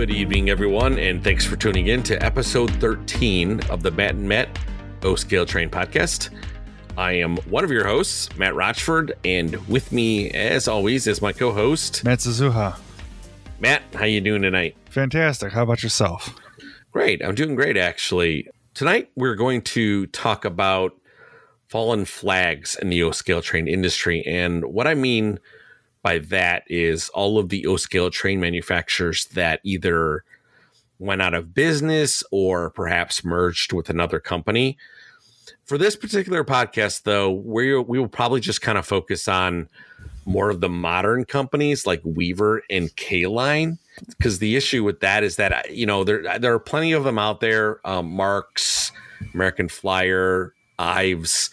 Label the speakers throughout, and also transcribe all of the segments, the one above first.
Speaker 1: Good evening, everyone, and thanks for tuning in to episode 13 of the Matt and Matt O Scale Train podcast. I am one of your hosts, Matt Rochford, and with me, as always, is my co-host
Speaker 2: Matt Suzuha.
Speaker 1: Matt. How are you doing tonight?
Speaker 2: Fantastic. How about yourself?
Speaker 1: Great. I'm doing great, actually. Tonight, we're going to talk about fallen flags in the O scale train industry, and what I mean by that is all of the O scale train manufacturers that either went out of business or perhaps merged with another company. For this particular podcast, though, we we will probably just kind of focus on more of the modern companies like Weaver and K Line, because the issue with that is that you know there there are plenty of them out there, um, Marx, American Flyer, Ives,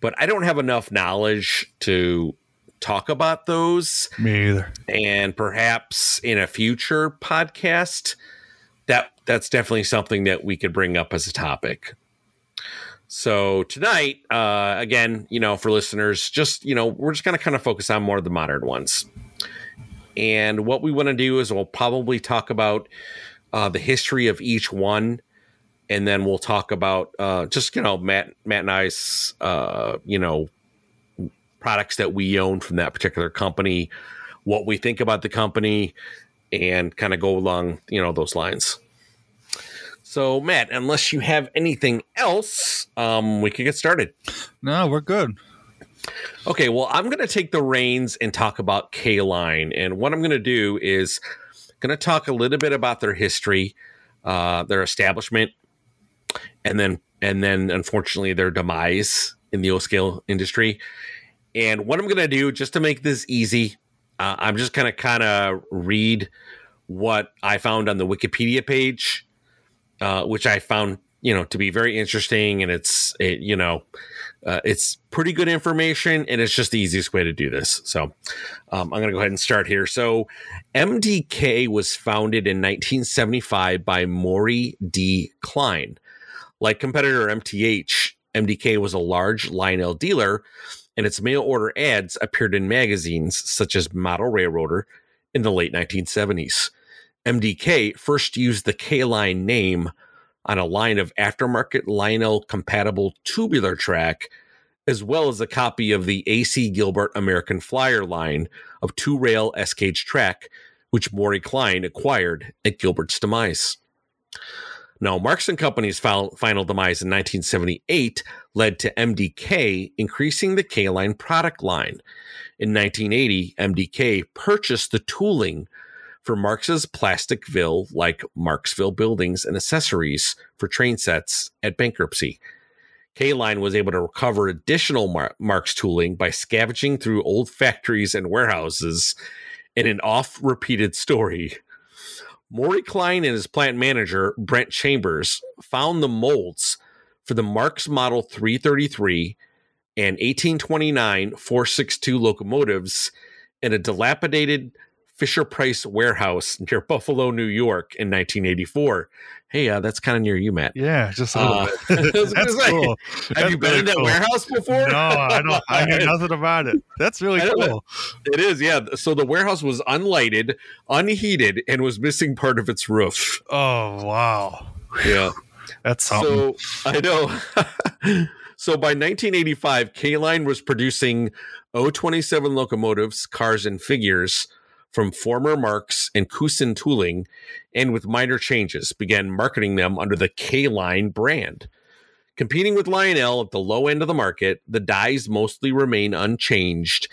Speaker 1: but I don't have enough knowledge to talk about those.
Speaker 2: Me either.
Speaker 1: And perhaps in a future podcast, that that's definitely something that we could bring up as a topic. So tonight, uh, again, you know, for listeners, just you know, we're just going to kind of focus on more of the modern ones. And what we want to do is we'll probably talk about uh, the history of each one, and then we'll talk about uh, just you know Matt Matt and I's uh, you know products that we own from that particular company, what we think about the company, and kind of go along you know those lines. So, Matt, unless you have anything else, um, we can get started.
Speaker 2: No, we're good.
Speaker 1: Okay, well, I'm going to take the reins and talk about K Line. And what I'm going to do is going to talk a little bit about their history, uh, their establishment, and then and then unfortunately their demise in the O scale industry. And what I'm going to do, just to make this easy, uh, I'm just going to kind of read what I found on the Wikipedia page uh, which I found you know to be very interesting, and it's it, you know uh, it's pretty good information, and it's just the easiest way to do this. So um, I'm going to go ahead and start here. So MDK was founded in 1975 by Maury D. Klein. Like competitor MTH, MDK was a large Lionel dealer, and its mail order ads appeared in magazines such as Model Railroader in the late 1970s. MDK first used the K line name on a line of aftermarket Lionel compatible tubular track, as well as a copy of the AC Gilbert American Flyer line of two rail S track, which Maury Klein acquired at Gilbert's demise. Now, Marx and Company's final, demise in 1978 led to MDK increasing the K line product line. In 1980, MDK purchased the tooling for Marx's Plasticville like Marxville buildings and accessories for train sets at bankruptcy. K Line was able to recover additional Mar- Marx tooling by scavenging through old factories and warehouses in an oft repeated story. Maury Klein and his plant manager, Brent Chambers, found the molds for the Marx Model 333 and 1829 462 locomotives in a dilapidated Fisher Price warehouse near Buffalo, New York in 1984. Hey, uh, that's kind of near you, Matt.
Speaker 2: Yeah, just a little
Speaker 1: Uh,
Speaker 2: bit. That's cool.
Speaker 1: Have
Speaker 2: That's
Speaker 1: you been
Speaker 2: very
Speaker 1: in that
Speaker 2: cool.
Speaker 1: warehouse before?
Speaker 2: No, I don't. I hear nothing about it. That's really cool.
Speaker 1: It is, yeah. So the warehouse was unlighted, unheated, and was missing part of its roof.
Speaker 2: Oh wow,
Speaker 1: Yeah.
Speaker 2: that's something.
Speaker 1: So I know. so by 1985, K Line was producing O27 locomotives, cars, and figures from former Marx and Kusan tooling, and with minor changes, began marketing them under the K Line brand. Competing with Lionel at the low end of the market, the dies mostly remain unchanged,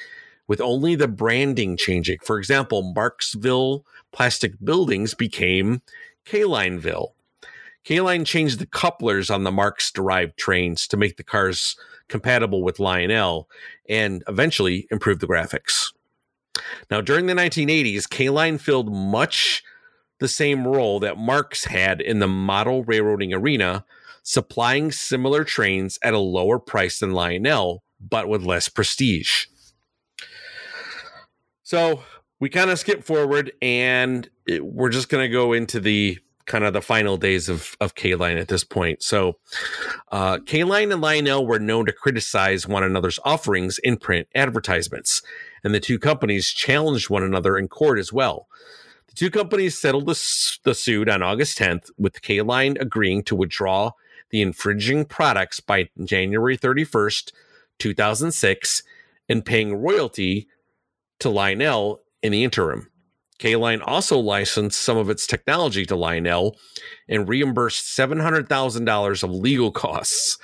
Speaker 1: with only the branding changing. For example, Marxville plastic buildings became K Lineville. K Line changed the couplers on the Marx derived trains to make the cars compatible with Lionel and eventually improve the graphics. Now, during the 1980s, K Line filled much the same role that Marx had in the model railroading arena, supplying similar trains at a lower price than Lionel, but with less prestige. So we kind of skip forward and it, we're just going to go into the kind of the final days of, of K Line at this point. So uh, K Line and Lionel were known to criticize one another's offerings in print advertisements, and the two companies challenged one another in court as well. The Two companies settled the, the suit on August 10th, with K Line agreeing to withdraw the infringing products by January 31st, 2006, and paying royalty to Lionel in the interim. K Line also licensed some of its technology to Lionel and reimbursed $700,000 of legal costs.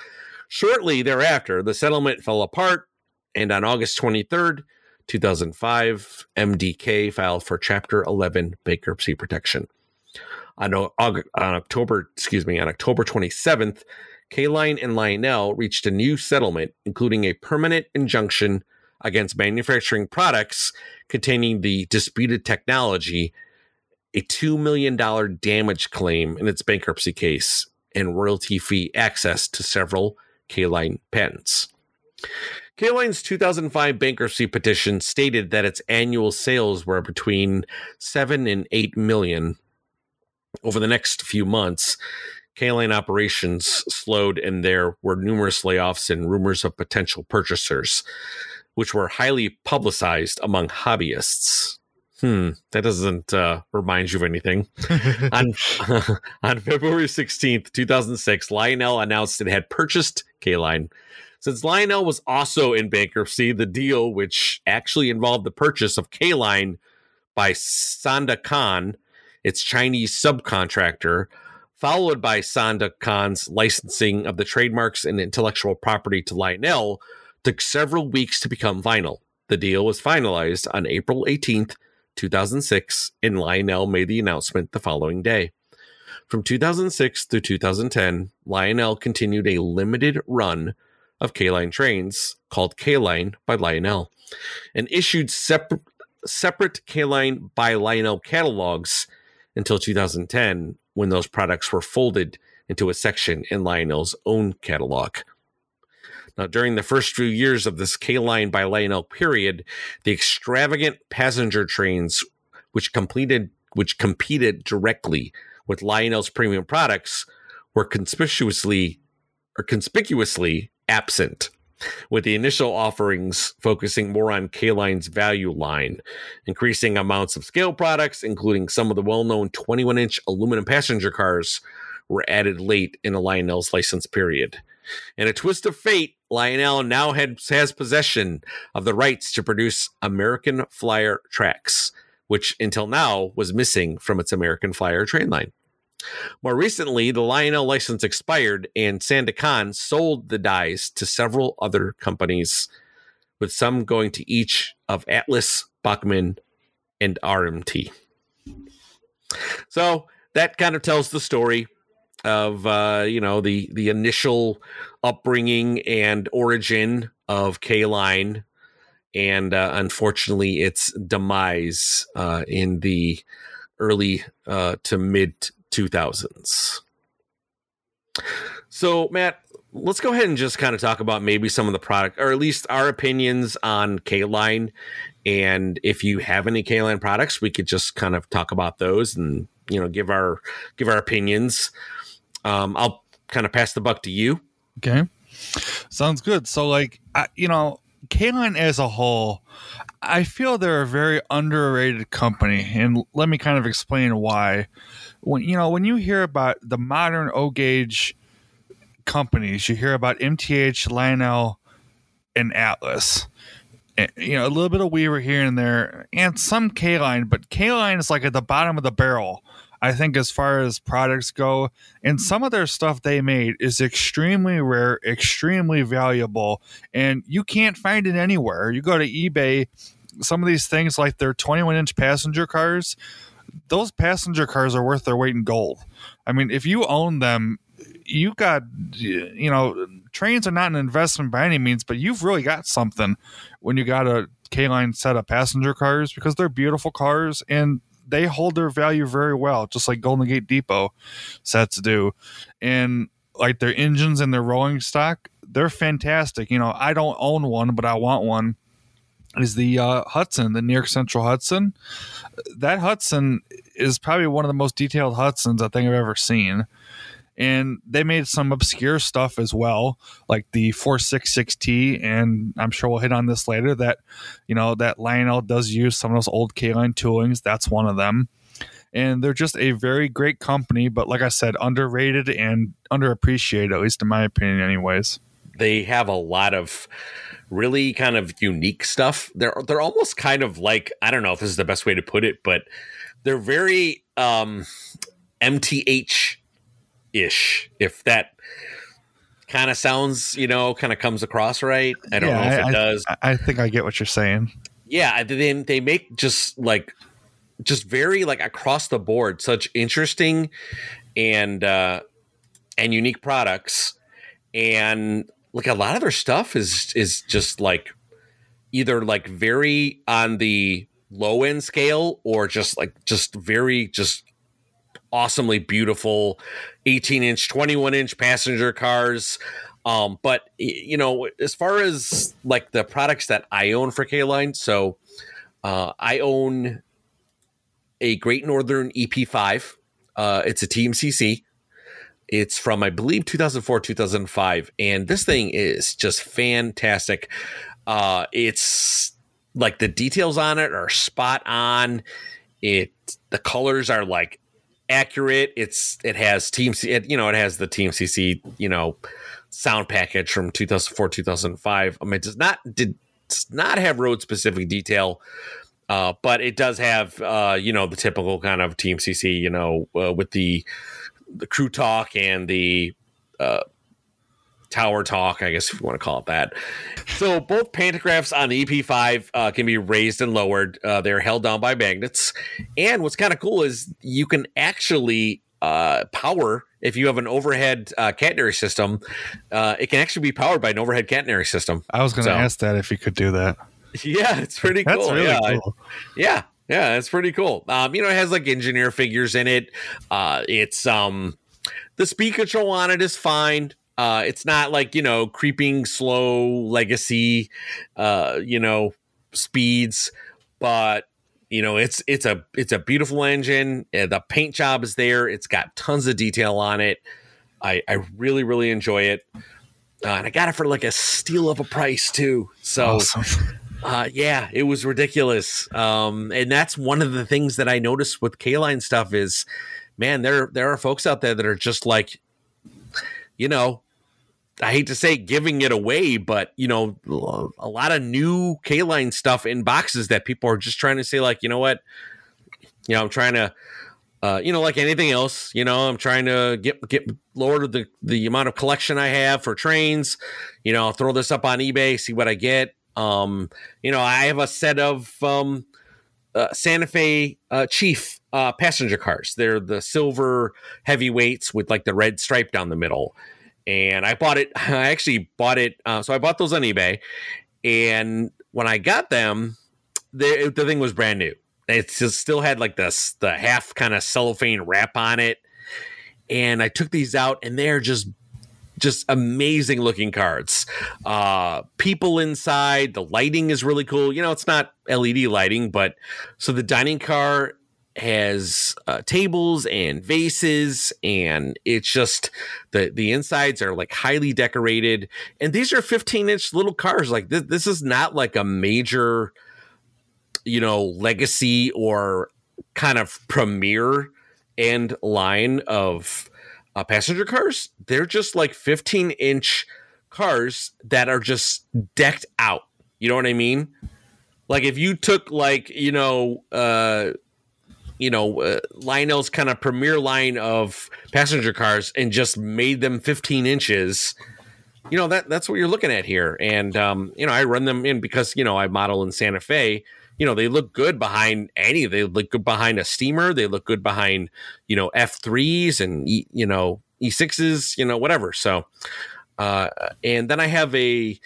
Speaker 1: Shortly thereafter, the settlement fell apart, and on August 23rd, 2005, MDK filed for Chapter 11 bankruptcy protection. On, on October, excuse me, on October 27th, K-Line and Lionel reached a new settlement, including a permanent injunction against manufacturing products containing the disputed technology, a $2 million damage claim in its bankruptcy case, and royalty free access to several K Line patents. K Line's 2005 bankruptcy petition stated that its annual sales were between 7 and 8 million. Over the next few months, K Line operations slowed, and there were numerous layoffs and rumors of potential purchasers which were highly publicized among hobbyists. Hmm, that doesn't uh, remind you of anything. on, on February 16th, 2006, Lionel announced it had purchased K Line. Since Lionel was also in bankruptcy, the deal, which actually involved the purchase of K Line by Sanda Kan, its Chinese subcontractor, followed by Sanda Kan's licensing of the trademarks and intellectual property to Lionel, took several weeks to become final. The deal was finalized on April 18th, 2006, and Lionel made the announcement the following day. From 2006 through 2010, Lionel continued a limited run of K Line trains called K Line by Lionel and issued separate, separate K Line by Lionel catalogs until 2010 when those products were folded into a section in Lionel's own catalog. Now, during the first few years of this K line by Lionel period, the extravagant passenger trains, which completed which competed directly with Lionel's premium products, were conspicuously or conspicuously absent. With the initial offerings focusing more on K Line's value line, increasing amounts of scale products, including some of the well known 21 inch aluminum passenger cars, were added late in the Lionel's license period. In a twist of fate, Lionel now has possession of the rights to produce American Flyer tracks, which until now was missing from its American Flyer train line. More recently, the Lionel license expired and Sanda Kan sold the dies to several other companies, with some going to each of Atlas, Bachmann, and RMT. So that kind of tells the story of uh, you know the the initial upbringing and origin of K Line, and uh, unfortunately its demise uh, in the early uh, to mid two thousands. So, Matt, let's go ahead and just kind of talk about maybe some of the product, or at least our opinions on K Line. And if you have any K Line products, we could just kind of talk about those and you know give our give our opinions. Um, I'll kind of pass the buck to you.
Speaker 2: Okay. Sounds good. So, like, I, you know, K Line as a whole, I feel they're a very underrated company. And let me kind of explain why. When, you know, when you hear about the modern O gauge companies, you hear about MTH, Lionel, and Atlas. And, you know, a little bit of Weaver here and there, and some K line, but K line is like at the bottom of the barrel I think as far as products go, and some of their stuff they made is extremely rare, extremely valuable, and you can't find it anywhere. You go to eBay, some of these things like their 21 inch passenger cars, those passenger cars are worth their weight in gold. I mean, if you own them, you got, you know, trains are not an investment by any means, but you've really got something when you got a K line set of passenger cars because they're beautiful cars and they hold their value very well, just like Golden Gate Depot sets do. And like their engines and their rolling stock, they're fantastic. You know, I don't own one, but I want one. Is the uh, Hudson, the New York Central Hudson? That Hudson is probably one of the most detailed Hudsons I think I've ever seen and they made some obscure stuff as well like the 466t and i'm sure we'll hit on this later that you know that lionel does use some of those old k-line toolings that's one of them and they're just a very great company. But like I said, underrated and underappreciated, at least in my opinion, anyways.
Speaker 1: They have a lot of really kind of unique stuff. They're they're almost kind of like I don't know if this is the best way to put it, but they're very um, MTH ish. If that kind of sounds, you know, kind of comes across right. I don't yeah, know if I, it does.
Speaker 2: I, I think I get what you're saying.
Speaker 1: Yeah, they they make just like just very like across the board such interesting and uh and unique products and like a lot of their stuff is is just like either like very on the low end scale or just like just very just awesomely beautiful 18 inch 21 inch passenger cars. Um but you know as far as like the products that i own for k-line so uh i own a great northern ep5 uh it's a tmcc it's from i believe 2004 2005 and this thing is just fantastic uh it's like the details on it are spot on it the colors are like accurate. It's it has team it, you know it has the TMCC you know sound package from 2004 2005. I mean it does not did does not have road specific detail. Uh, but it does have, uh, you know, the typical kind of TMCC, you know, uh, with the the crew talk and the uh, tower talk, I guess if you want to call it that. So both pantographs on the EP5 uh, can be raised and lowered. Uh, they're held down by magnets. And what's kind of cool is you can actually uh, power if you have an overhead uh, catenary system. Uh, it can actually be powered by an overhead catenary system.
Speaker 2: I was going to so, ask that if you could do that.
Speaker 1: Yeah, it's pretty cool. That's really yeah. cool. Yeah, yeah, it's pretty cool. Um, you know, it has like engineer figures in it. Uh, it's um, the speed control on it is fine. Uh, it's not like you know creeping slow legacy, uh, you know speeds, but you know it's it's a it's a beautiful engine. The paint job is there. It's got tons of detail on it. I I really really enjoy it, uh, and I got it for like a steal of a price too. So. Awesome. Uh, yeah, it was ridiculous. Um, and that's one of the things that I noticed with K line stuff is, man, there there are folks out there that are just like, you know, I hate to say giving it away, but you know, a lot of new K line stuff in boxes that people are just trying to say, like, you know what, you know, I'm trying to, uh, you know, like anything else, you know, I'm trying to get get lower the the amount of collection I have for trains. You know, I'll throw this up on eBay, see what I get. Um, you know, I have a set of um, uh, Santa Fe uh, Chief uh, passenger cars. They're the silver heavyweights with like the red stripe down the middle and I bought it. I actually bought it. Uh, so I bought those on eBay, and when I got them, the the thing was brand new. It still had like this the half kind of cellophane wrap on it, and I took these out, and they're just just amazing looking cards. Uh, people inside, the lighting is really cool. You know, it's not LED lighting, but so the dining car has uh, tables and vases and it's just the the insides are like highly decorated and these are 15 inch little cars like this, this is not like a major you know legacy or kind of premier end line of uh, passenger cars they're just like 15 inch cars that are just decked out you know what i mean like if you took like you know uh you know uh, Lionel's kind of premier line of passenger cars and just made them 15 inches. You know that that's what you're looking at here, and um, you know I run them in because you know I model in Santa Fe. You know they look good behind any. They look good behind a steamer. They look good behind you know F threes and you know E sixes. You know whatever. So, uh, and then I have a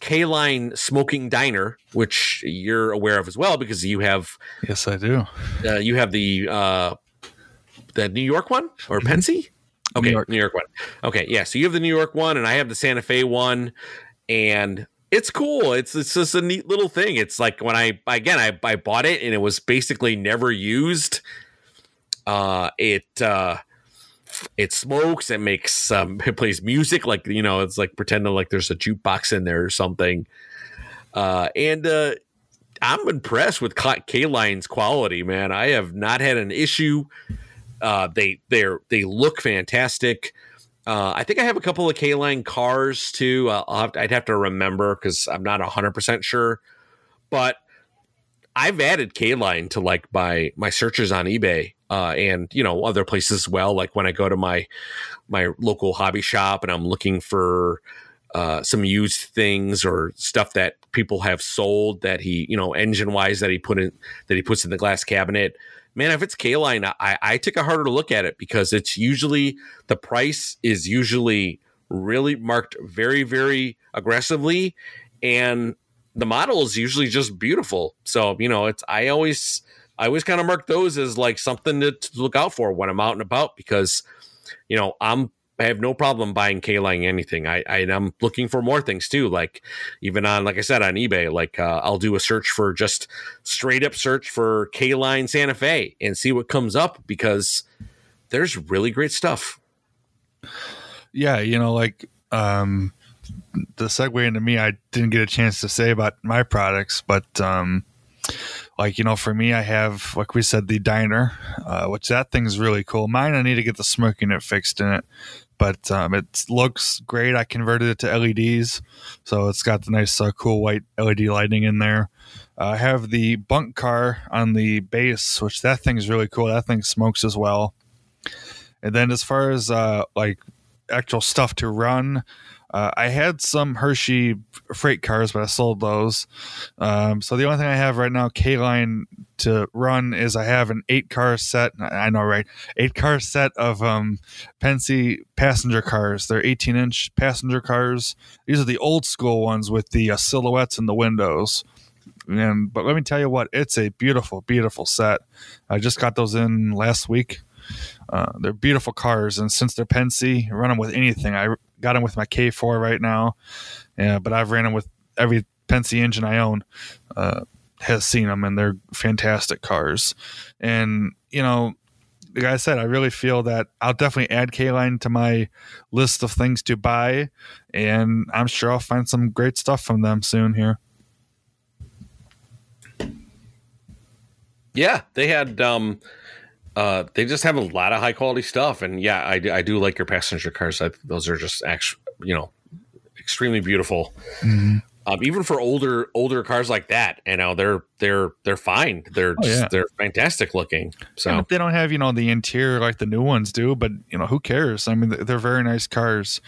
Speaker 1: K Line Smoking Diner, which you're aware of as well because you have.
Speaker 2: Yes, I do.
Speaker 1: Uh, you have the uh, the New York one or mm-hmm. Pennsy? Okay, New York. New York one. Okay, yeah. So you have the New York one, and I have the Santa Fe one, and it's cool. It's it's just a neat little thing. It's like when I again I I bought it and it was basically never used. Uh, it uh, it smokes it makes um it plays music like you know it's like pretending like there's a jukebox in there or something uh and uh I'm impressed with K Line's quality, man. I have not had an issue. Uh, they they're they look fantastic. Uh, I think I have a couple of K Line cars too. Uh, have to, I'd have to remember because I'm not hundred percent sure, but I've added K Line to like my my searches on eBay uh, and you know other places as well. Like when I go to my my local hobby shop and I'm looking for uh, some used things or stuff that people have sold that he you know engine wise that he put in that he puts in the glass cabinet. Man, if it's K line, I, I take a harder look at it because it's usually the price is usually really marked very very aggressively and the model is usually just beautiful. So, you know, it's I always I always kind of mark those as like something to, to, look out for when I'm out and about because, you know, I'm I have no problem buying K line anything. I, I am looking for more things too. Like even on like I said on eBay, like uh, I'll do a search for just straight up search for K line Santa Fe and see what comes up because there's really great stuff.
Speaker 2: Yeah, you know, like um the segue into me, I didn't get a chance to say about my products, but um, like you know, for me, I have like we said the diner uh, which that thing's really cool. Mine, I need to get the smoke unit fixed in it, but um, it looks great. I converted it to LEDs, so it's got the nice, uh, cool white LED lighting in there. Uh, I have the bunk car on the base, which that thing's really cool. That thing smokes as well. And then as far as uh, like actual stuff to run, uh, I had some Hershey freight cars, but I sold those. Um, so the only thing I have right now, K line to run, is I have an eight car set. I know, right? Eight car set of um, Pennsy passenger cars. They're 18 inch passenger cars. These are the old school ones with the uh, silhouettes in the windows. And but let me tell you what, it's a beautiful, beautiful set. I just got those in last week. Uh, they're beautiful cars, and since they're Pennsy, run them with anything. I got them with my K4 right now, yeah, but I've ran them with every Pennsy engine I own. Uh, has seen them, and they're fantastic cars. And you know, like I said, I really feel that I'll definitely add K line to my list of things to buy, and I'm sure I'll find some great stuff from them soon here.
Speaker 1: Yeah, they had um uh, they just have a lot of high quality stuff, and yeah, I, I do like your passenger cars. I, those are just actually, you know, extremely beautiful. Mm-hmm. Um, even for older older cars like that, you know, they're they're they're fine. They're oh, just, yeah. they're fantastic looking. So
Speaker 2: they don't have you know the interior like the new ones do, but you know who cares? I mean, they're very nice cars.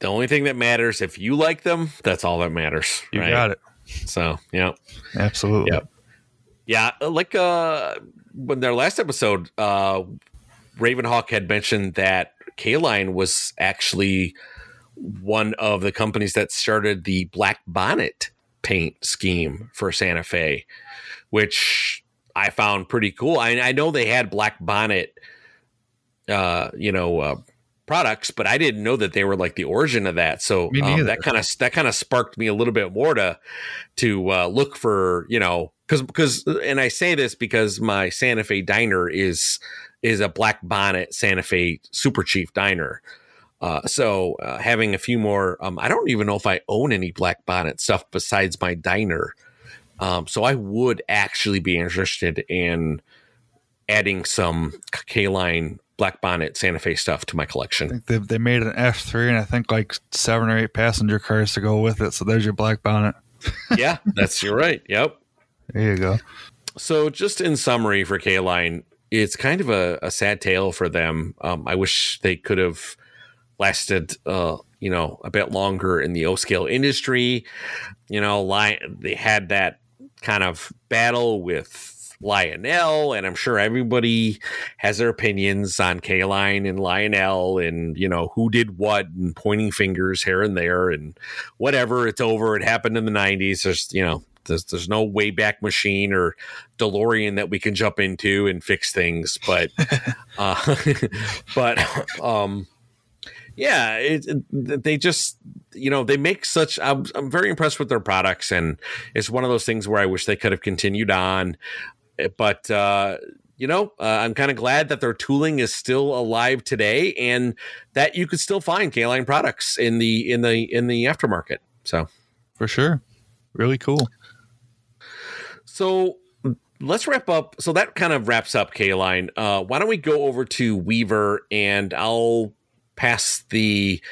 Speaker 1: The only thing that matters if you like them, that's all that matters.
Speaker 2: You right? got it.
Speaker 1: So yeah,
Speaker 2: absolutely.
Speaker 1: Yep. Yeah, like uh when their last episode, uh, Ravenhawk had mentioned that K Line was actually one of the companies that started the black bonnet paint scheme for Santa Fe, which I found pretty cool. I, I know they had black bonnet, uh, you know, uh, products, but I didn't know that they were like the origin of that. So um, that kind of that kind of sparked me a little bit more to to uh, look for you know because because and I say this because my Santa Fe diner is is a black bonnet Santa Fe Super Chief diner. Uh, so uh, having a few more, um, I don't even know if I own any black bonnet stuff besides my diner. Um, so I would actually be interested in adding some K line black bonnet Santa Fe stuff to my collection.
Speaker 2: they they made an F three and I think like seven or eight passenger cars to go with it. So there's your black bonnet.
Speaker 1: yeah, that's you're right. Yep.
Speaker 2: There you go.
Speaker 1: So, just in summary for K Line, it's kind of a, a, sad tale for them. Um, I wish they could have lasted, uh, you know, a bit longer in the O scale industry. You know, Lion, they had that kind of battle with Lionel, and I'm sure everybody has their opinions on K Line and Lionel, and you know who did what, and pointing fingers here and there, and whatever. It's over. It happened in the '90s. There's you know there's, there's no Wayback Machine or DeLorean that we can jump into and fix things, but uh, but um, yeah, it, it, they just you know they make such. I'm, I'm very impressed with their products, and it's one of those things where I wish they could have continued on, eh, but. Uh, you know, uh, I'm kind of glad that their tooling is still alive today, and that you could still find K-line products in the in the in the aftermarket. So,
Speaker 2: for sure, really cool.
Speaker 1: So let's wrap up. So that kind of wraps up K line. Uh, why don't we go over to Weaver and I'll pass the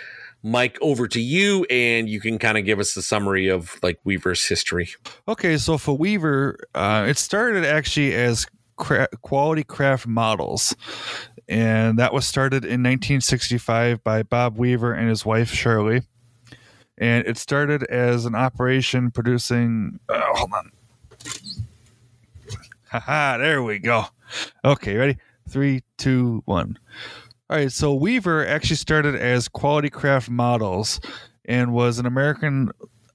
Speaker 1: mic over to you and you can kind of give us the summary of like Weaver's history.
Speaker 2: Okay, so for Weaver, uh, it started actually as cra- quality craft models. And that was started in 1965 by Bob Weaver and his wife Shirley. And it started as an operation producing. Oh, hold on. Haha, there we go. Okay, ready? Three, two, one. All right, so Weaver actually started as Quality Craft Models and was an American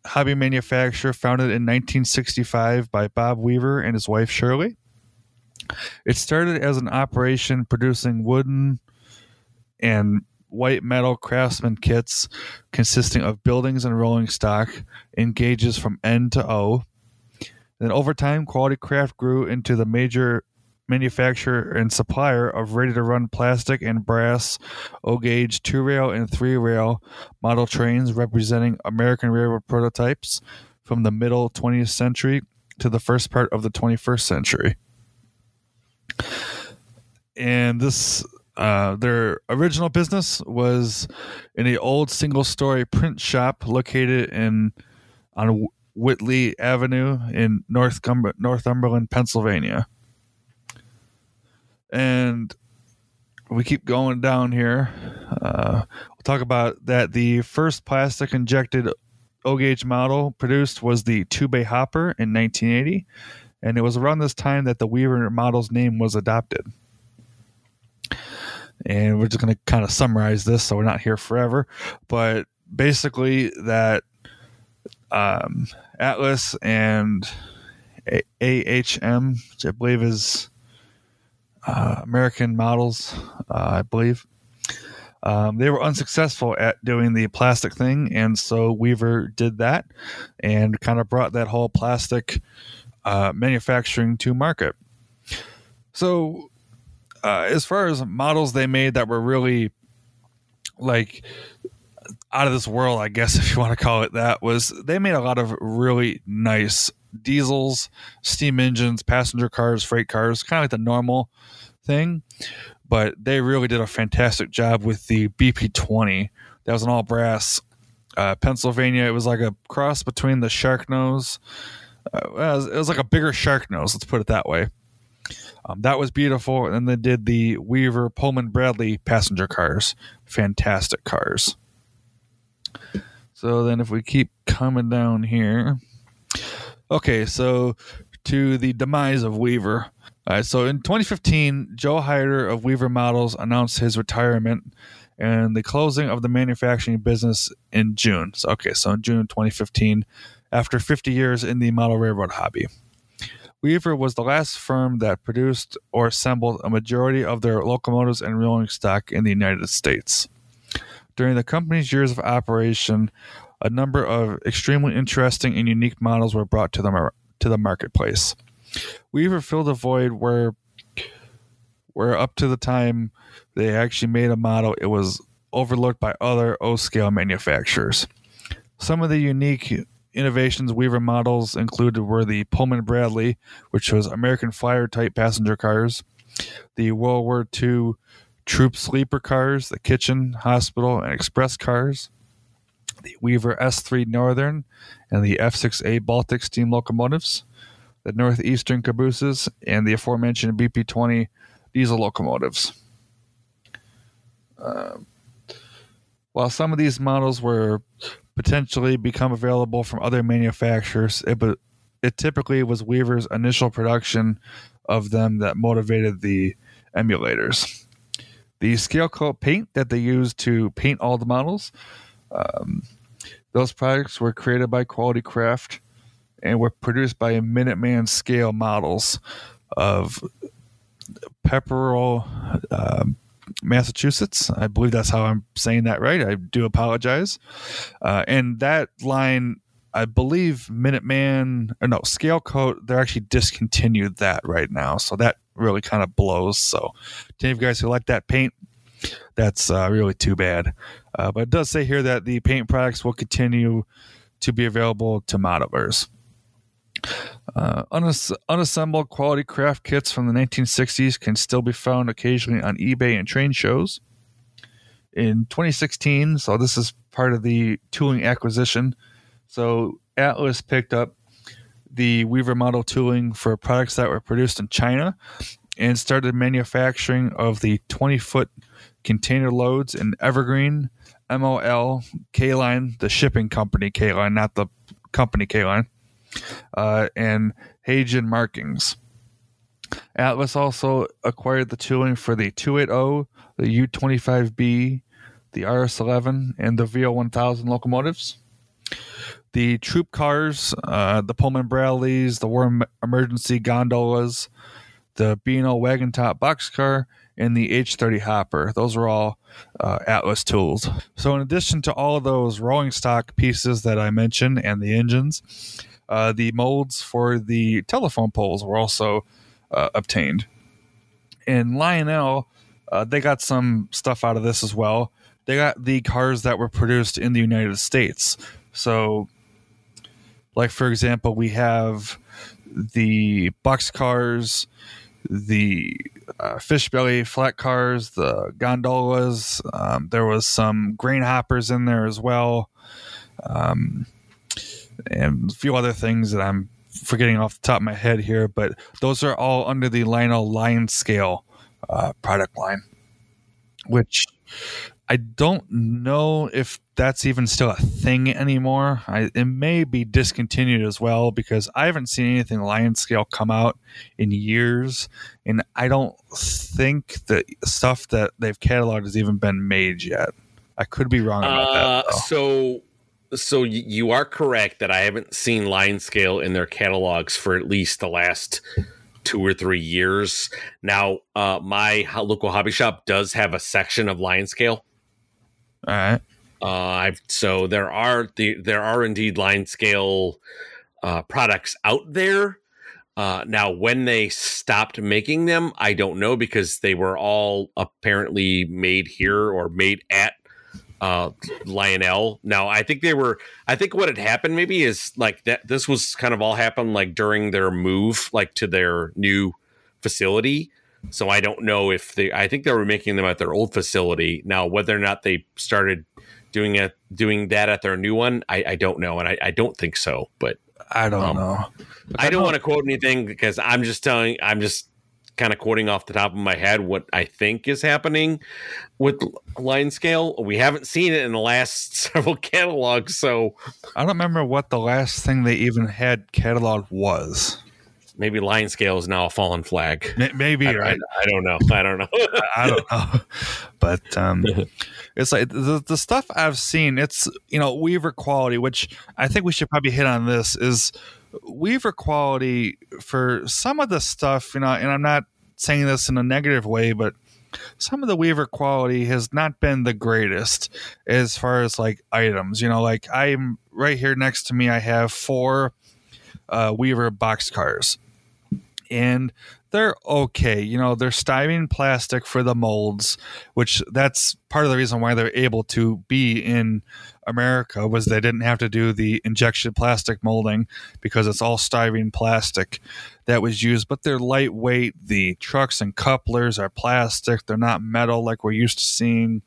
Speaker 2: hobby manufacturer founded in 1965 by Bob Weaver and his wife Shirley. It started as an operation producing wooden and white metal craftsman kits consisting of buildings and rolling stock in gauges from N to O. Then over time, Quality Craft grew into the major manufacturer and supplier of ready to run plastic and brass O gauge two rail and three rail model trains representing American railroad prototypes from the middle 20th century to the first part of the 21st century. And this uh, their original business was in a old single story print shop located in on Whitley Avenue in North Northumberland, Pennsylvania. And we keep going down here. Uh, we'll talk about that the first plastic injected O gauge model produced was the two bay hopper in 1980, and it was around this time that the Weaver model's name was adopted. And we're just going to kind of summarize this so we're not here forever. But basically, that um, Atlas and AHM, which I believe is uh, American Models, uh, I believe. Um, they were unsuccessful at doing the plastic thing, and so Weaver did that and kind of brought that whole plastic uh, manufacturing to market. So, uh, as far as models they made that were really like out of this world, I guess if you want to call it that, was they made a lot of really nice diesels, steam engines, passenger cars, freight cars, kind of like the normal thing. But they really did a fantastic job with the BP20. That was an all brass uh, Pennsylvania. It was like a cross between the shark nose. Uh, it, was, it was like a bigger shark nose. Let's put it that way. Um, that was beautiful. And then they did the Weaver Pullman Bradley passenger cars. Fantastic cars. So then if we keep coming down here. Okay, so to the demise of Weaver. All right, so in 2015, Joe Hyder of Weaver Models announced his retirement and the closing of the manufacturing business in June. So, okay, so in June 2015, after 50 years in the model railroad hobby. Weaver was the last firm that produced or assembled a majority of their locomotives and rolling stock in the United States. During the company's years of operation, a number of extremely interesting and unique models were brought to the mar- to the marketplace. Weaver filled a void where where up to the time they actually made a model, it was overlooked by other O scale manufacturers. Some of the unique innovations Weaver models included were the Pullman Bradley, which was American flyer type passenger cars, the World War II troop sleeper cars, the kitchen, hospital, and express cars, the Weaver S3 Northern, and the F6A Baltic steam locomotives, the Northeastern cabooses, and the aforementioned BP20 diesel locomotives. Uh, while some of these models were potentially become available from other manufacturers, it, it typically was Weaver's initial production of them that motivated the emulators the scale coat paint that they use to paint all the models. Um, those products were created by Quality Craft and were produced by Minuteman scale models of Pepperell, uh, Massachusetts. I believe that's how I'm saying that right. I do apologize. Uh, and that line, I believe Minuteman, or no, Scale Coat, they're actually discontinued that right now. So that really kind of blows. So, to any of you guys who like that paint, that's uh, really too bad. Uh, but it does say here that the paint products will continue to be available to modelers. Uh, unass- unassembled quality craft kits from the 1960s can still be found occasionally on eBay and train shows. In 2016, so this is part of the tooling acquisition. So Atlas picked up the Weaver model tooling for products that were produced in China and started manufacturing of the 20 foot container loads in Evergreen, MOL, K Line, the shipping company K Line, not the company K Line, uh, and Hanjin markings. Atlas also acquired the tooling for the 280, the U25B, the RS11, and the VO1000 locomotives. The troop cars, uh, the Pullman Bradleys, the War Emergency gondolas, the B&O wagon top boxcar, and the H30 hopper. Those are all uh, Atlas tools. So, in addition to all of those rolling stock pieces that I mentioned and the engines, uh, the molds for the telephone poles were also uh, obtained. In Lionel, uh, they got some stuff out of this as well. They got the cars that were produced in the United States. So, like for example, we have the box cars, the uh, fish belly flat cars, the gondolas. Um, there was some grain hoppers in there as well, um, and a few other things that I'm forgetting off the top of my head here. But those are all under the Lionel Lion Scale uh, product line, which I don't know if that's even still a thing anymore. I, it may be discontinued as well because I haven't seen anything Lion Scale come out in years, and I don't think the stuff that they've cataloged has even been made yet. I could be wrong about
Speaker 1: Uh,
Speaker 2: that. Though.
Speaker 1: so, so you are correct that I haven't seen Lion Scale in their catalogs for at least the last two or three years. Now, uh, my local hobby shop does have a section of Lion Scale.
Speaker 2: All right.
Speaker 1: Uh, so there are the there are indeed Lion Scale uh, products out there. Uh, now, when they stopped making them, I don't know because they were all apparently made here or made at uh, Lionel. Now, I think they were. I think what had happened maybe is like that. This was kind of all happened like during their move, like to their new facility. So I don't know if they. I think they were making them at their old facility. Now, whether or not they started doing it, doing that at their new one, I, I don't know, and I, I don't think so. But
Speaker 2: I don't
Speaker 1: Um,
Speaker 2: know.
Speaker 1: I don't want to quote anything because I'm just telling. I'm just kind of quoting off the top of my head what I think is happening with Lion Scale. We haven't seen it in the last several catalogs, so
Speaker 2: I don't remember what the last thing they even had cataloged was.
Speaker 1: Maybe Lion Scale is now a fallen flag.
Speaker 2: Maybe
Speaker 1: I,
Speaker 2: right.
Speaker 1: I, I don't know. I don't know.
Speaker 2: I don't know, but um, it's like the the stuff I've seen. It's you know Weaver quality, which I think we should probably hit on. This is Weaver quality for some of the stuff. You know, and I'm not saying this in a negative way, but some of the Weaver quality has not been the greatest as far as like items. You know, like I'm right here next to me. I have four uh, Weaver box cars and they're okay. You know, they're styrene plastic for the molds, which that's part of the reason why they're able to be in America was they didn't have to do the injection plastic molding because it's all styrene plastic that was used. But they're lightweight. The trucks and couplers are plastic. They're not metal like we're used to seeing.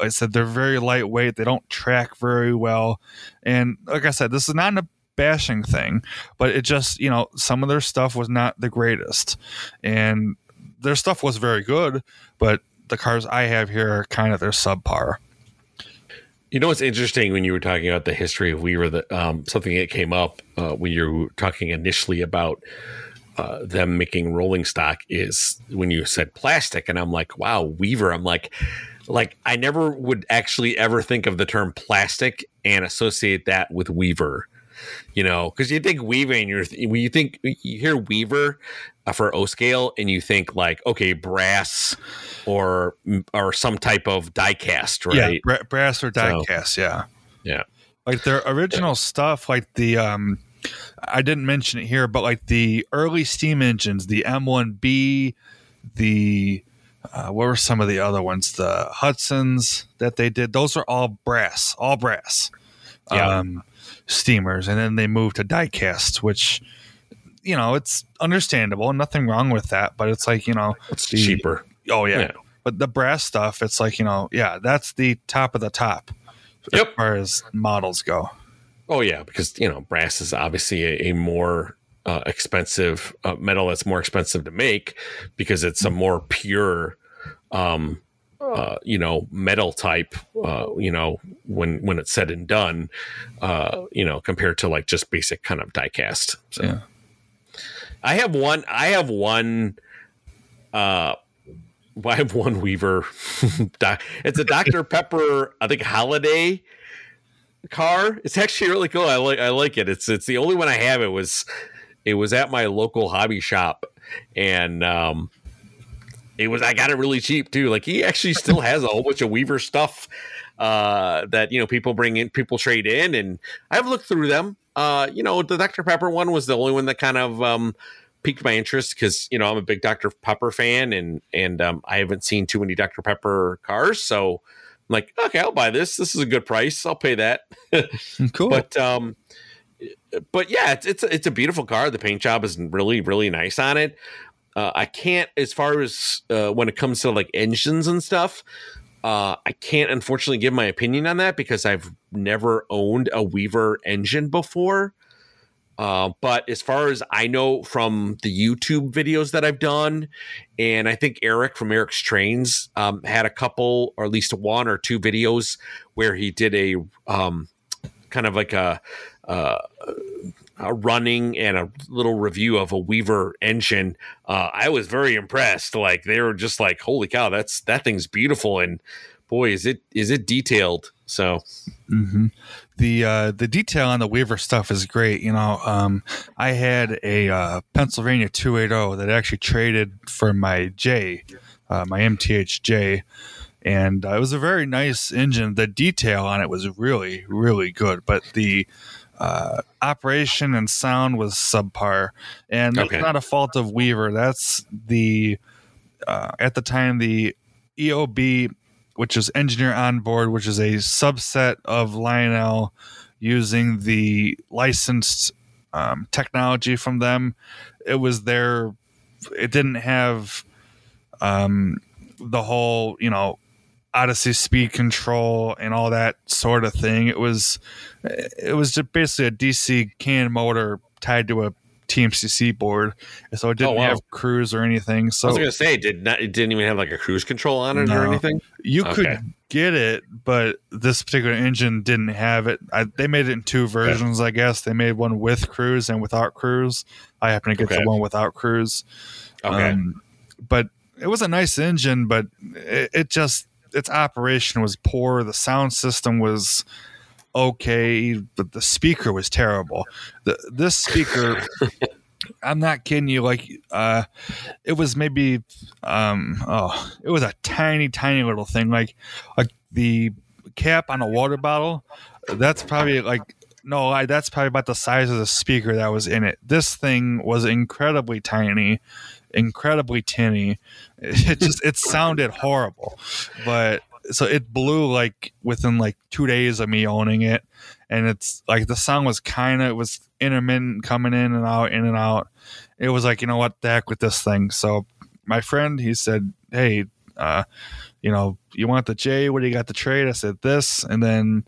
Speaker 2: I said they're very lightweight. They don't track very well. And like I said, this is not a bashing thing, but it just, you know, some of their stuff was not the greatest. And their stuff was very good, but the cars I have here are kind of their subpar.
Speaker 1: You know what's interesting when you were talking about the history of Weaver? That um, something that came up uh, when you were talking initially about uh, them making rolling stock is when you said plastic, and I'm like, wow, Weaver. I'm like, like I never would actually ever think of the term plastic and associate that with Weaver. You know, because you think Weaver, and you're when you think you hear Weaver uh, for O scale, and you think like okay, brass or or some type of die cast, right?
Speaker 2: Yeah, bra- brass or die
Speaker 1: So-
Speaker 2: cast, yeah.
Speaker 1: Yeah.
Speaker 2: Like their original stuff, like the um I didn't mention it here, but like the early steam engines, the M1B, the uh, what were some of the other ones? The Hudsons that they did. Those are all brass, all brass.
Speaker 1: Yeah.
Speaker 2: Um, steamers, and then they moved to diecast, which you know it's understandable, nothing wrong with that. But it's like you know,
Speaker 1: It's cheaper.
Speaker 2: Oh yeah.
Speaker 1: Yeah.
Speaker 2: but the brass stuff, it's like you know, yeah, that's the top of the top as far as models go.
Speaker 1: Oh yeah, because you know brass is obviously a, a more uh, expensive uh, metal that's more expensive to make because it's a more pure, um, uh, you know, metal type. Uh, you know, when when it's said and done, uh, you know, compared to like just basic kind of die cast. So
Speaker 2: Yeah.
Speaker 1: I have one. I have one. Uh, I have one Weaver. it's a Dr Pepper. I think holiday car. It's actually really cool. I like. I like it. It's it's the only one I have. It was it was at my local hobby shop, and um, it was. I got it really cheap too. Like he actually still has a whole bunch of Weaver stuff uh, that you know people bring in, people trade in, and I've looked through them. Uh, you know, the Dr Pepper one was the only one that kind of um, piqued my interest because you know I'm a big Dr Pepper fan, and and um, I haven't seen too many Dr Pepper cars, so I'm like, okay, I'll buy this. This is a good price. I'll pay that.
Speaker 2: Cool.
Speaker 1: But um, but yeah, it's it's it's a beautiful car. The paint job is really really nice on it. Uh, I can't, as far as uh, when it comes to like engines and stuff, uh, I can't unfortunately give my opinion on that because I've never owned a Weaver engine before. Uh, but as far as I know from the YouTube videos that I've done, and I think Eric from Eric's Trains um, had a couple, or at least one or two videos where he did a um, kind of like a, uh, a running and a little review of a Weaver engine. Uh, I was very impressed. Like they were just like, "Holy cow, that's that thing's beautiful!" And boy, is it is it detailed. So
Speaker 2: hmm The uh, the detail on the Weaver stuff is great. You know, um, I had a uh, Pennsylvania 280 that actually traded for my J, uh, my MTH J, and uh, it was a very nice engine. The detail on it was really really good, but the uh, operation and sound was subpar, and that's not a fault of Weaver. That's the uh, at the time the EOB which is Engineer on Board, which is a subset of Lionel using the licensed um, technology from them. It was their, it didn't have um, the whole, you know, Odyssey speed control and all that sort of thing. It was, it was just basically a DC can motor tied to a TMCC board, so it didn't
Speaker 1: Oh, wow.
Speaker 2: have cruise or anything. So I
Speaker 1: was gonna say, did not it didn't even have like a cruise control on it or anything?
Speaker 2: You
Speaker 1: Okay.
Speaker 2: could get it, but this particular engine didn't have it. I, they made it in two versions, I guess. They made one with cruise and without cruise. I happen to get
Speaker 1: Okay.
Speaker 2: the one without cruise.
Speaker 1: Okay,
Speaker 2: Um, but it was a nice engine, but it, it just its operation was poor. The sound system was okay, but the speaker was terrible. The this speaker. I'm not kidding you. Like, uh, it was maybe, um, oh, it was a tiny, tiny little thing. Like, like the cap on a water bottle. That's probably like no, I, that's probably about the size of the speaker that was in it. This thing was incredibly tiny, incredibly tinny. It just it sounded horrible, but so it blew like within like two days of me owning it, and it's like the sound was kind of it was intermittent coming in and out, in and out. It was like you know what the heck with this thing. So my friend he said, hey, uh, you know, you want the J? What do you got to trade? I said this, and then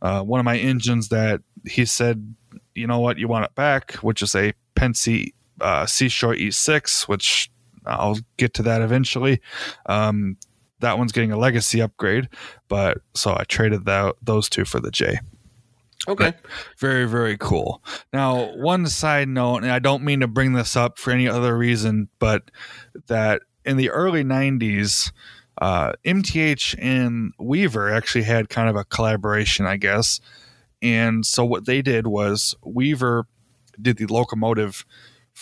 Speaker 2: uh, one of my engines that he said, you know what, you want it back, which is a Pennsy uh, Seashore E6, which I'll get to that eventually. Um, that one's getting a legacy upgrade, but so I traded that, those two for the J.
Speaker 1: okay,
Speaker 2: Very, very cool. Now, one side note, and I don't mean to bring this up for any other reason, but that in the early 90s, uh, MTH and Weaver actually had kind of a collaboration, I guess. And so what they did was Weaver did the locomotive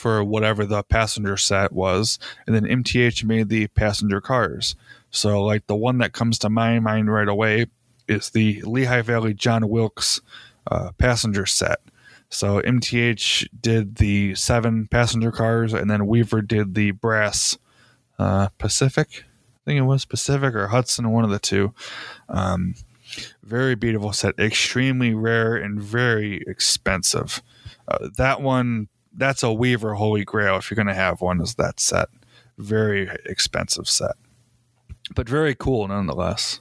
Speaker 2: for whatever the passenger set was, and then MTH made the passenger cars. So, like the one that comes to my mind right away is the Lehigh Valley John Wilkes uh, passenger set. So MTH did the seven passenger cars, and then Weaver did the brass uh, Pacific. I think it was Pacific or Hudson, one of the two. Um, Very beautiful set, extremely rare and very expensive. Uh, that one, that's a Weaver Holy Grail if you're going to have one, is that set. Very expensive set, but very cool nonetheless.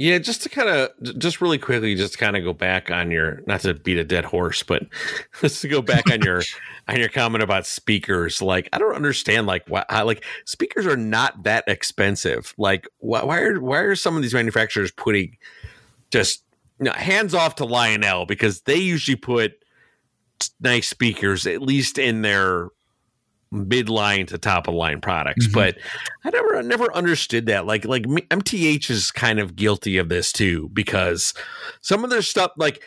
Speaker 1: Yeah, just to kind of, just really quickly, just kind of go back on your, not to beat a dead horse, but just to go back on your, on your comment about speakers. Like, I don't understand, like, why, like speakers are not that expensive. Like, why, why are, why are some of these manufacturers putting just you know, hands off to Lionel because they usually put nice speakers at least in their midline to top of line products. Mm-hmm. But I never I never understood that. Like like MTH is kind of guilty of this too because some of their stuff like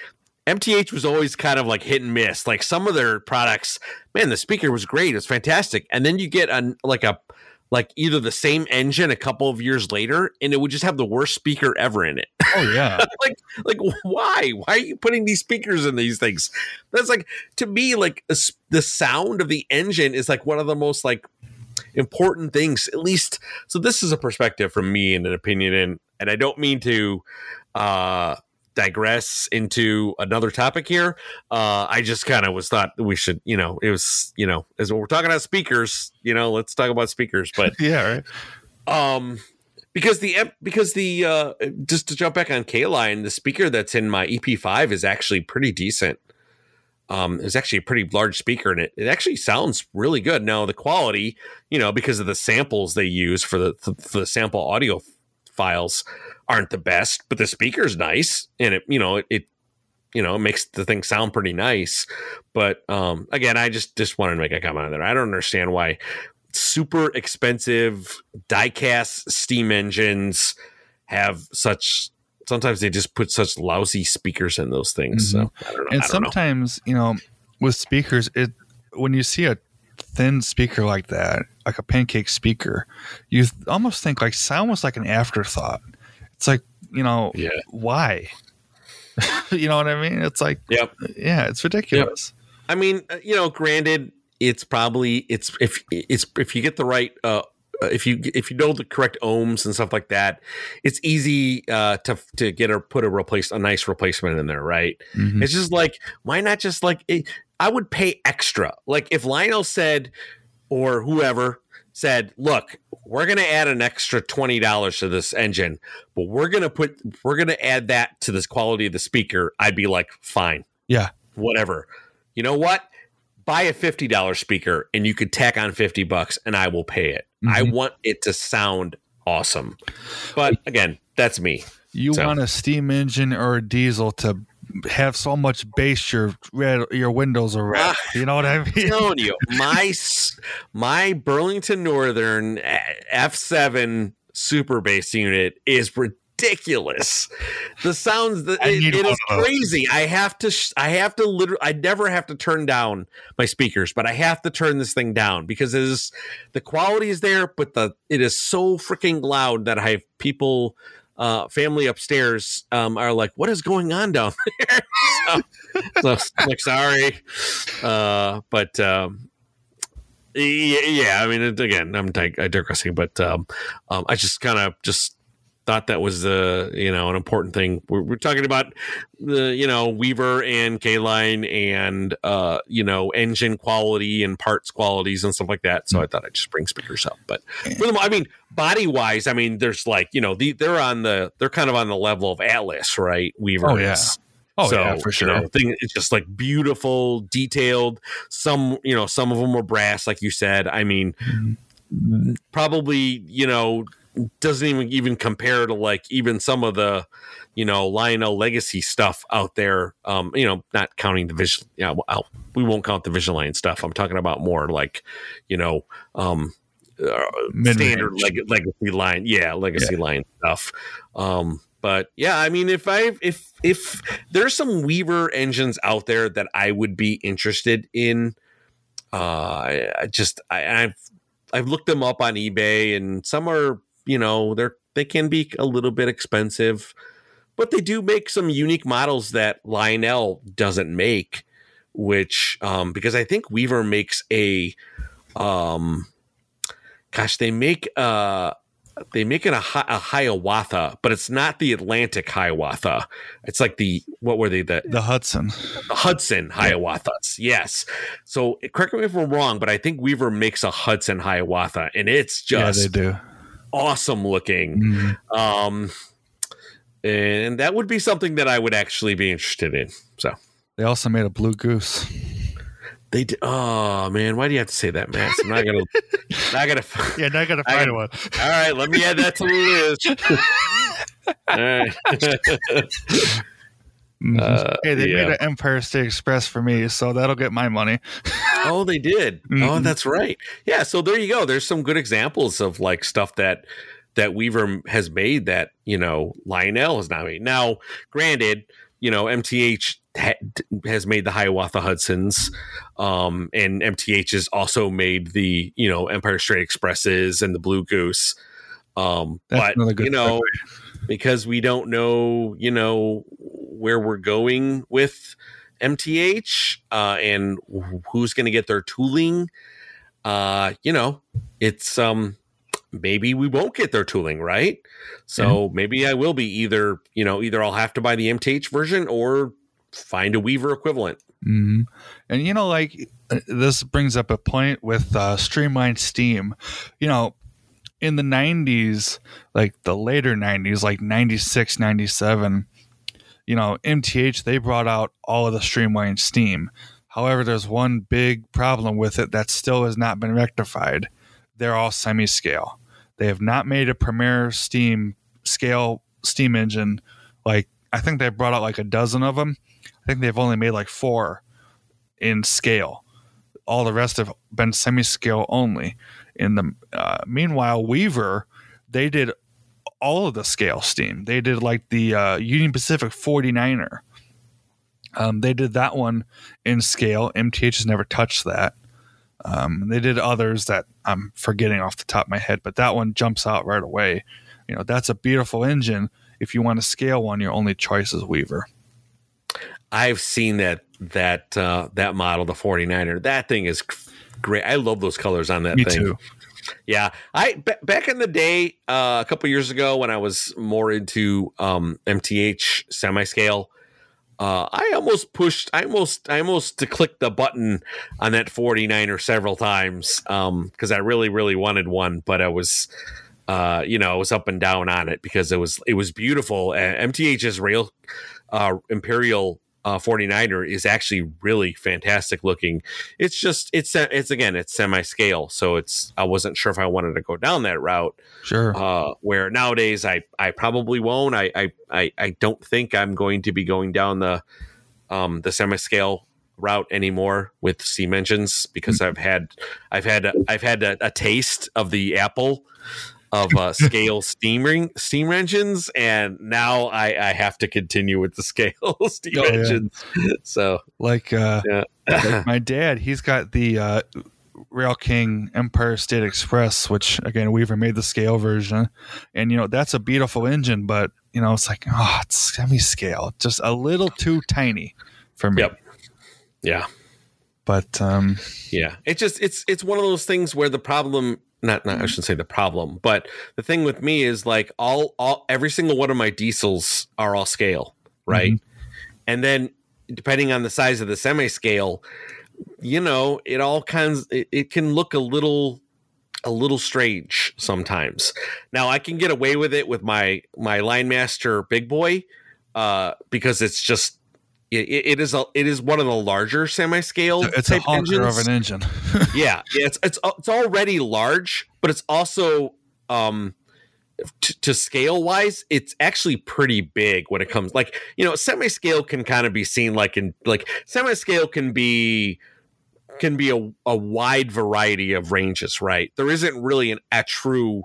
Speaker 1: MTH was always kind of like hit and miss. Like some of their products, man, the speaker was great, it's fantastic, and then you get a like a like either the same engine a couple of years later and it would just have the worst speaker ever in it.
Speaker 2: Oh yeah.
Speaker 1: like like why? Why are you putting these speakers in these things? That's like to me like a, the sound of the engine is like one of the most like important things at least so this is a perspective from me and an opinion and and I don't mean to uh digress into another topic here. Uh, I just kind of was thought we should, you know, it was, you know, as we're talking about speakers, you know, let's talk about speakers. But
Speaker 2: yeah, right.
Speaker 1: Um, because the because the uh, just to jump back on K line, the speaker that's in my EP5 is actually pretty decent. Um, it's actually a pretty large speaker, and it it actually sounds really good. Now the quality, you know, because of the samples they use for the for the sample audio files aren't the best, but the speaker's nice and it, you know, it, it you know, makes the thing sound pretty nice. But um, again, I just just wanted to make a comment on that. I don't understand why super expensive diecast steam engines have such sometimes they just put such lousy speakers in those things. Mm-hmm. So know,
Speaker 2: and sometimes, know. you know, with speakers, it when you see a thin speaker like that, like a pancake speaker, you almost think like sound was like an afterthought. It's like, you know,
Speaker 1: yeah.
Speaker 2: why? you know what I mean? It's like,
Speaker 1: yep.
Speaker 2: yeah, it's ridiculous.
Speaker 1: Yep. I mean, uh, you know, granted, it's probably it's if it's if you get the right uh if you if you know the correct ohms and stuff like that, it's easy uh, to to get or put a replace a nice replacement in there, right? Mm-hmm. It's just like why not just like it, I would pay extra. Like if Lionel said or whoever said, "Look, we're going to add an extra twenty dollars to this engine, but we're going to put we're going to add that to this quality of the speaker," I'd be like, "Fine,
Speaker 2: yeah,
Speaker 1: whatever." You know what? Buy a fifty dollar speaker, and you could tack on fifty bucks, and I will pay it. Mm-hmm. I want it to sound awesome, but again, that's me.
Speaker 2: You so. want a steam engine or a diesel to have so much bass your red your windows are red. Ah, you know what I mean?
Speaker 1: I'm telling you, my my Burlington Northern F7 super bass unit is ridiculous. The sounds that it, it is crazy. I have to I have to literally I never have to turn down my speakers, but I have to turn this thing down because it is the quality is there, but the it is so freaking loud that I have people uh, family upstairs um, are like, "What is going on down there?" so, so like, sorry, uh, but um, yeah, yeah, I mean, again, I'm dig- digressing, but um, um, I just kind of just thought that was uh, you know an important thing. We're, we're talking about the you know Weaver and K line and uh, you know engine quality and parts qualities and stuff like that. So I thought I'd just bring speakers up. But for them, I mean, body wise, I mean, there's like you know the, they're on the they're kind of on the level of Atlas, right? Weaver.
Speaker 2: Oh yeah.
Speaker 1: Oh so, yeah, for sure. You know, thing it's just like beautiful, detailed. Some you know some of them were brass, like you said. I mean. Mm-hmm probably you know doesn't even even compare to like even some of the you know Lionel legacy stuff out there. Um, you know, not counting the vision. Yeah, well, we won't count the Vision line stuff. I'm talking about more like you know um, uh, standard leg- legacy line. Yeah, legacy yeah. line stuff. Um, but yeah, I mean, if I if if there's some Weaver engines out there that I would be interested in, uh, I, I just I, I've I've looked them up on eBay, and some are you know they're they can be a little bit expensive, but they do make some unique models that Lionel doesn't make. Which um, because I think Weaver makes a um, gosh they make uh they make it a, a Hiawatha, but it's not the Atlantic Hiawatha. It's like the what were they the,
Speaker 2: The Hudson.
Speaker 1: the Hudson Hiawathas? Yes. So correct me if I'm wrong, but I think Weaver makes a Hudson Hiawatha, and it's just Yeah,
Speaker 2: they do.
Speaker 1: Awesome looking.
Speaker 2: Mhm.
Speaker 1: Um, and that would be something that I would actually be interested in. So
Speaker 2: They also made a blue goose.
Speaker 1: they did. Oh man, why do you have to say that, Max? I'm not gonna. not gonna.
Speaker 2: Yeah, now I gotta find one.
Speaker 1: All right, let me add that to the list. All right.
Speaker 2: Mhm.
Speaker 1: Uh,
Speaker 2: hey, they
Speaker 1: yeah.
Speaker 2: made an Empire State Express for me, so that'll get my money.
Speaker 1: oh, they did. Oh,
Speaker 2: Mhm.
Speaker 1: that's right. Yeah. So there you go. There's some good examples of like stuff that that Weaver has made that you know Lionel has not made. Now, granted, you know MTH ha- has made the Hiawatha Hudsons, um, and MTH has also made the you know Empire State Expresses and the Blue Goose. Um,
Speaker 2: That's
Speaker 1: but you know, because we don't know, you know, where we're going with MTH uh, and who's going to get their tooling. Uh, you know, it's um maybe we won't get their tooling, right? So maybe I will be either, you know, either I'll have to buy the MTH version or find a Weaver equivalent.
Speaker 2: hmm And you know, like uh, this brings up a point with uh, Streamline Steam. You know, in the 90s, like the later 90s, like 96, 97, you know, MTH, they brought out all of the streamlined Steam. However, there's one big problem with it that still has not been rectified. They're all semi scale. They have not made a Premier Steam scale steam engine. Like, I think they brought out like a dozen of them. I think they've only made like four in scale. All the rest have been semi-scale only. In the uh, meanwhile, Weaver they did all of the scale steam. They did like the uh, Union Pacific 49er. Um, they did that one in scale. MTH has never touched that. Um, they did others that I'm forgetting off the top of my head, but that one jumps out right away. You know, that's a beautiful engine. If you want to scale one, your only choice is Weaver.
Speaker 1: I've seen that that uh, that model, the 49er. That thing is great. I love those colors on that
Speaker 2: Me
Speaker 1: thing.
Speaker 2: too.
Speaker 1: Yeah, I back in the day, uh, a couple years ago, when I was more into um, MTH semi scale, uh, I almost pushed. I almost, I almost to click the button on that 49er several times because I really, really wanted one, but I was, uh, you know, I was up and down on it because it was it was beautiful. Uh, MTH's rail uh, Imperial uh, 49er is actually really fantastic looking. It's just it's it's again it's semi scale, so it's I wasn't sure if I wanted to go down that route.
Speaker 2: Sure.
Speaker 1: Uh, where nowadays I I probably won't. I I I, I don't think I'm going to be going down the um the semi scale route anymore with steam engines because I've had I've had a, I've had a, a taste of the Apple of uh, scale steam ring, steam engines, and now I, I have to continue with the scale steam
Speaker 2: Oh, yeah.
Speaker 1: engines. So
Speaker 2: like uh
Speaker 1: yeah,
Speaker 2: like my dad, he's got the uh, Rail King Empire State Express, which again Weaver made the scale version, and you know that's a beautiful engine, but you know it's like oh, it's semi-scale, just a little too tiny for me.
Speaker 1: Yep. yeah.
Speaker 2: But um,
Speaker 1: Yeah, it just it's it's one of those things where the problem not not I shouldn't say the problem, but the thing with me is like all all every single one of my diesels are all scale, right? And then depending on the size of the semi scale, you know, it all kinds it, it can look a little a little strange sometimes. Now I can get away with it with my my Lionmaster big boy uh because it's just it, it is a it is one of the larger semi scale
Speaker 2: it's a honker of an engine.
Speaker 1: yeah, yeah, it's it's it's already large, but it's also um t- to scale wise, it's actually pretty big when it comes like you know semi scale can kind of be seen like in like semi scale can be can be a, a wide variety of ranges, right? There isn't really an a true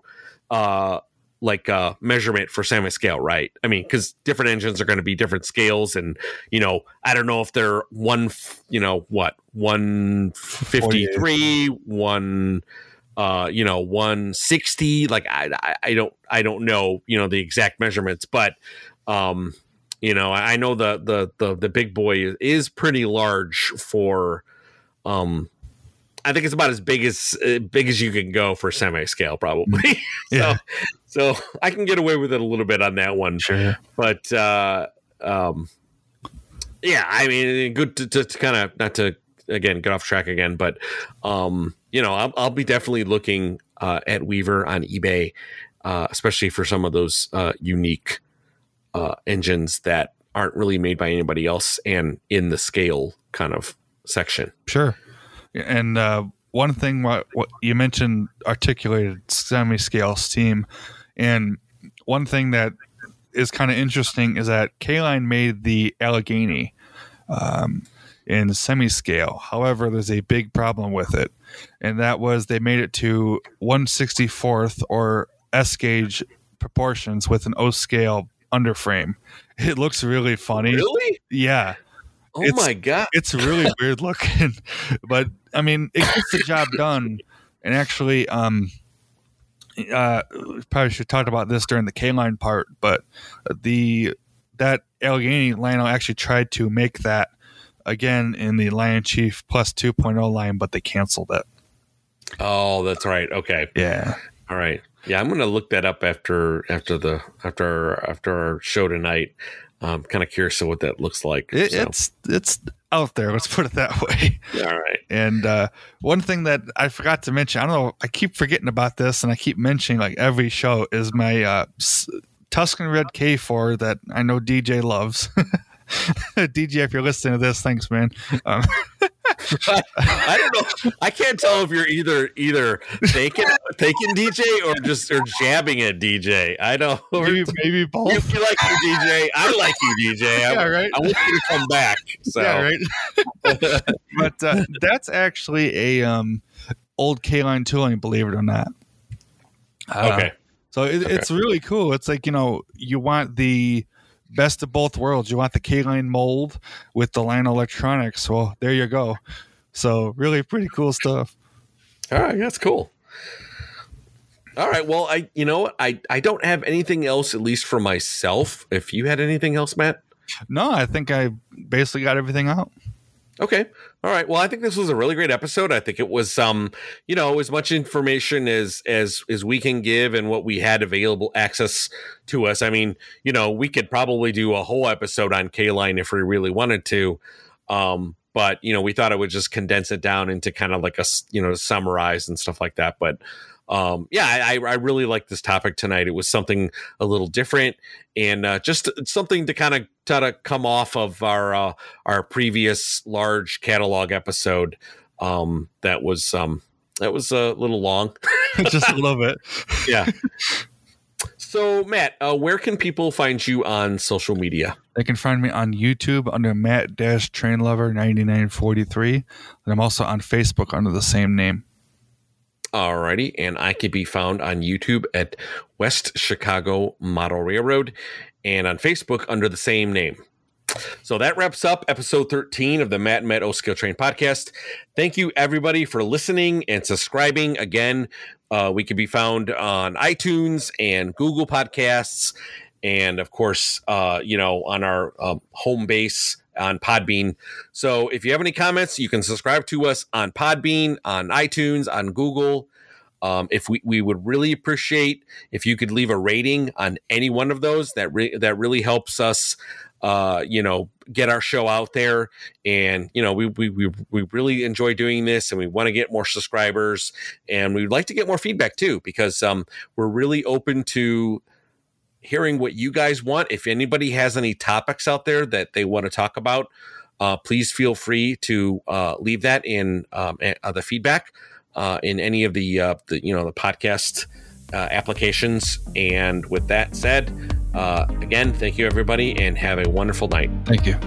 Speaker 1: uh like uh measurement for semi scale, right? I mean, because different engines are going to be different scales, and you know, I don't know if they're one, f- you know, what one fifty three, one, uh, you know, one sixty. Like I, I, don't, I don't know, you know, the exact measurements, but um, you know, I I know the the the the big boy is pretty large for um I think it's about as big as uh, big as you can go for semi scale, probably. so,
Speaker 2: Yeah.
Speaker 1: so I can get away with it a little bit on that one.
Speaker 2: Sure.
Speaker 1: But uh, um, yeah, I mean, good to, to, to kind of not to again get off track again, but um, you know, I'll, I'll be definitely looking uh, at Weaver on eBay, uh, especially for some of those uh, unique uh, engines that aren't really made by anybody else and in the scale kind of section.
Speaker 2: Sure. And uh, one thing, what, what you mentioned, articulated semi-scale steam, and one thing that is kind of interesting is that K-Line made the Allegheny um, in semi-scale. However, there's a big problem with it, and that was they made it to 164th or S gauge proportions with an O scale underframe. It looks really funny.
Speaker 1: Really?
Speaker 2: Yeah
Speaker 1: Oh
Speaker 2: It's-
Speaker 1: my god!
Speaker 2: it's really weird looking, but I mean, it gets the job done. And actually, um, uh, probably should talk about this during the K line part, but the that Allegheny Lionel actually tried to make that again in the Lion Chief Plus 2.0 line, but they canceled it.
Speaker 1: Oh, that's right. Okay.
Speaker 2: Yeah,
Speaker 1: All right. Yeah, I'm gonna look that up after after the after after our show tonight. I'm kind of curious of what that looks like.
Speaker 2: it,
Speaker 1: so.
Speaker 2: it's it's out there. Let's put it that way.
Speaker 1: all right.
Speaker 2: And uh, one thing that I forgot to mention, I don't know, I keep forgetting about this, and I keep mentioning like every show is my uh, Tuscan Red K4 that I know DJ loves. DJ, if you're listening to this, thanks, man. Um,
Speaker 1: I don't know. I can't tell if you're either either thinking thinking DJ or just or jabbing at DJ. I don't.
Speaker 2: maybe, maybe both.
Speaker 1: you like you, DJ. I like you, DJ. I,
Speaker 2: Yeah, right.
Speaker 1: I want you to come back. So
Speaker 2: Yeah, right. but uh, that's actually a um, old K line tooling, believe it or not. Uh,
Speaker 1: okay.
Speaker 2: So it, it's really cool. It's like you know you want the best of both worlds. You want the K Lionel mold with the line electronics. Well, there you go. So really pretty cool stuff.
Speaker 1: All right, that's cool. All right. Well, I you know what? I I don't have anything else at least for myself. If you had anything else, Matt.
Speaker 2: No, I think I basically got everything out.
Speaker 1: Okay. All right. Well, I think this was a really great episode. I think it was um, you know, as much information as as as we can give and what we had available access to us. I mean, you know, we could probably do a whole episode on K line if we really wanted to. Um, but you know, we thought it would just condense it down into kind of like a you know, summarize and stuff like that. But um, yeah, I, I really like this topic tonight. It was something a little different and uh, just something to kind of try to come off of our uh, our previous large catalog episode. Um, that was um, that was a little long.
Speaker 2: Just a little bit.
Speaker 1: yeah. So, Matt, uh, where can people find you on social media?
Speaker 2: They can find me on YouTube under Matt Dash Train Lover 9943. And I'm also on Facebook under the same name.
Speaker 1: Alrighty, and I can be found on YouTube at West Chicago Model Railroad and on Facebook under the same name. So that wraps up episode 13 of the Matt and Matt O Scale Train podcast. Thank you everybody for listening and subscribing. Again, uh, we can be found on iTunes and Google Podcasts, and of course, uh, you know, on our um, home base on Podbean. So if you have any comments, you can subscribe to us on Podbean, on iTunes, on Google. Um, if we, we would really appreciate if you could leave a rating on any one of those, that re- that really helps us, uh, you know, get our show out there. And you know, we we we, we really enjoy doing this, and we want to get more subscribers, and we'd like to get more feedback too, because um, we're really open to hearing what you guys want. If anybody has any topics out there that they want to talk about, uh, please feel free to uh, leave that in um, uh, the feedback uh, in any of the, uh, the you know the podcast uh, applications. And with that said, again, thank you everybody, and have a wonderful night.
Speaker 2: Thank you.